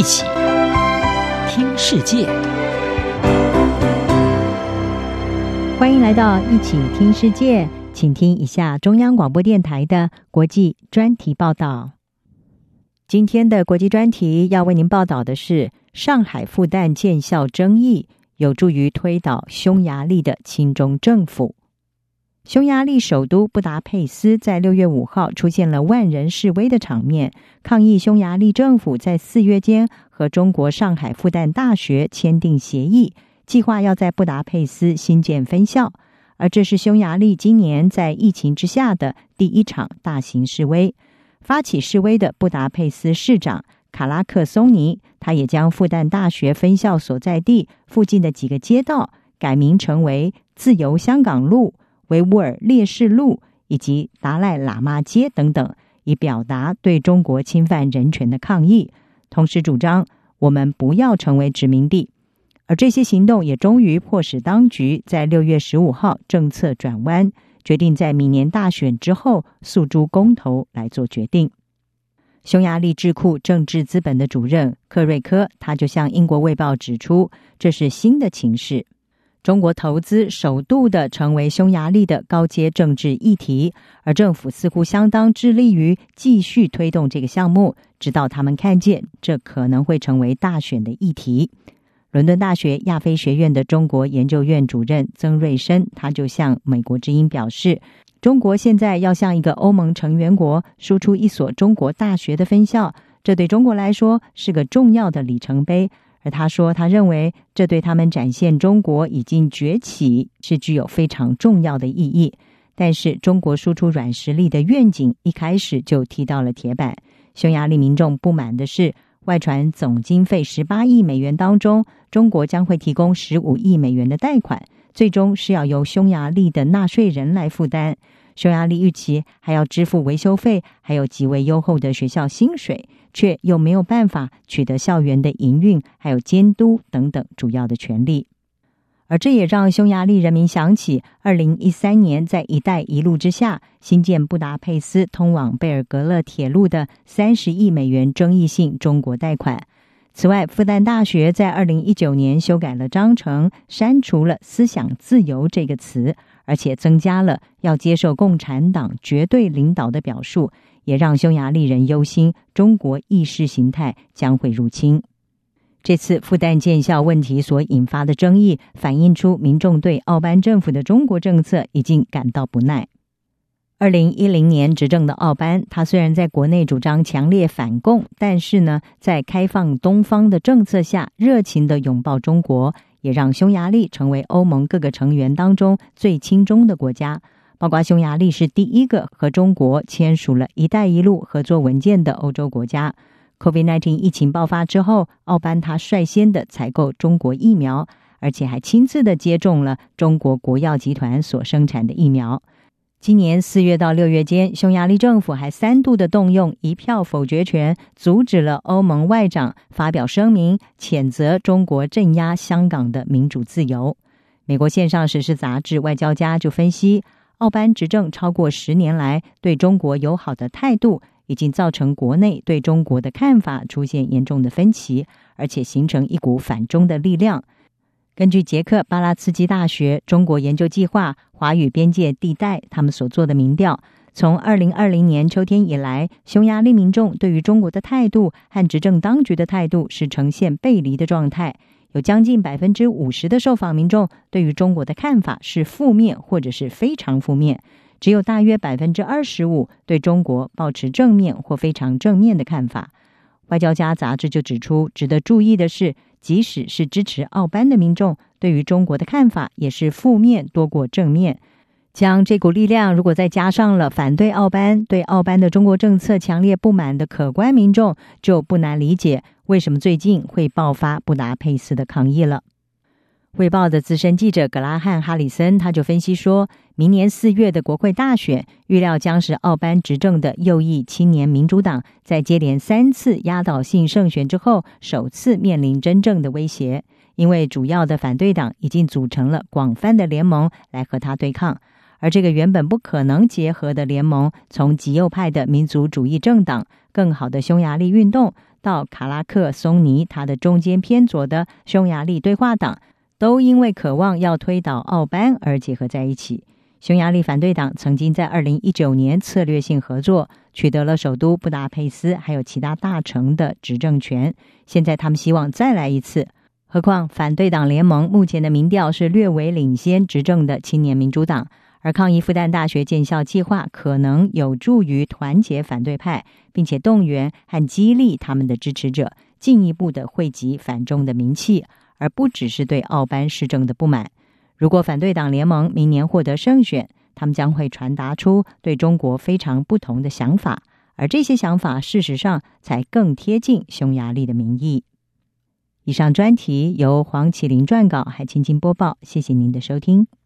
一起听世界，欢迎来到一起听世界，请听一下中央广播电台的国际专题报道。今天的国际专题要为您报道的是上海复旦建校争议，有助于推倒匈牙利的亲中政府。匈牙利首都布达佩斯在六月五号出现了万人示威的场面，抗议匈牙利政府在四月间和中国上海复旦大学签订协议，计划要在布达佩斯新建分校。而这是匈牙利今年在疫情之下的第一场大型示威。发起示威的布达佩斯市长卡拉克松尼，他也将复旦大学分校所在地附近的几个街道改名成为自由香港路。维吾尔烈士路以及达赖喇嘛街等等，以表达对中国侵犯人权的抗议，同时主张我们不要成为殖民地。而这些行动也终于迫使当局在六月十五号政策转弯，决定在明年大选之后诉诸公投来做决定。匈牙利智库政治资本的主任克瑞科，他就向英国卫报指出，这是新的情势。中国投资首度的成为匈牙利的高阶政治议题，而政府似乎相当致力于继续推动这个项目，直到他们看见这可能会成为大选的议题。伦敦大学亚非学院的中国研究院主任曾瑞生，他就向美国之音表示，中国现在要向一个欧盟成员国输出一所中国大学的分校，这对中国来说是个重要的里程碑。而他说，他认为这对他们展现中国已经崛起是具有非常重要的意义。但是，中国输出软实力的愿景一开始就踢到了铁板。匈牙利民众不满的是，外传总经费十八亿美元当中，中国将会提供十五亿美元的贷款，最终是要由匈牙利的纳税人来负担。匈牙利预期还要支付维修费，还有极为优厚的学校薪水。却又没有办法取得校园的营运，还有监督等等主要的权利，而这也让匈牙利人民想起二零一三年在“一带一路”之下新建布达佩斯通往贝尔格勒铁路的三十亿美元争议性中国贷款。此外，复旦大学在二零一九年修改了章程，删除了“思想自由”这个词，而且增加了要接受共产党绝对领导的表述。也让匈牙利人忧心，中国意识形态将会入侵。这次复旦建校问题所引发的争议，反映出民众对奥班政府的中国政策已经感到不耐。二零一零年执政的奥班，他虽然在国内主张强烈反共，但是呢，在开放东方的政策下，热情的拥抱中国，也让匈牙利成为欧盟各个成员当中最亲中的国家。包括匈牙利是第一个和中国签署了一带一路合作文件的欧洲国家。COVID-19 疫情爆发之后，奥班他率先的采购中国疫苗，而且还亲自的接种了中国国药集团所生产的疫苗。今年四月到六月间，匈牙利政府还三度的动用一票否决权，阻止了欧盟外长发表声明，谴责中国镇压香港的民主自由。美国线上时事杂志《外交家》就分析。奥班执政超过十年来，对中国友好的态度已经造成国内对中国的看法出现严重的分歧，而且形成一股反中的力量。根据捷克巴拉茨基大学中国研究计划华语边界地带他们所做的民调，从二零二零年秋天以来，匈牙利民众对于中国的态度和执政当局的态度是呈现背离的状态。有将近百分之五十的受访民众对于中国的看法是负面或者是非常负面，只有大约百分之二十五对中国保持正面或非常正面的看法。外交家杂志就指出，值得注意的是，即使是支持奥班的民众，对于中国的看法也是负面多过正面。将这股力量，如果再加上了反对奥班、对奥班的中国政策强烈不满的可观民众，就不难理解为什么最近会爆发布达佩斯的抗议了。《卫报》的资深记者格拉汉·哈里森他就分析说，明年四月的国会大选，预料将是奥班执政的右翼青年民主党在接连三次压倒性胜选之后，首次面临真正的威胁，因为主要的反对党已经组成了广泛的联盟来和他对抗。而这个原本不可能结合的联盟，从极右派的民族主义政党更好的匈牙利运动，到卡拉克松尼他的中间偏左的匈牙利对话党，都因为渴望要推倒奥班而结合在一起。匈牙利反对党曾经在二零一九年策略性合作，取得了首都布达佩斯还有其他大城的执政权。现在他们希望再来一次。何况反对党联盟目前的民调是略微领先执政的青年民主党，而抗议复旦大学建校计划可能有助于团结反对派，并且动员和激励他们的支持者，进一步的汇集反中的名气，而不只是对奥班施政的不满。如果反对党联盟明年获得胜选，他们将会传达出对中国非常不同的想法，而这些想法事实上才更贴近匈牙利的民意。以上专题由黄启麟撰稿，海清清播报。谢谢您的收听。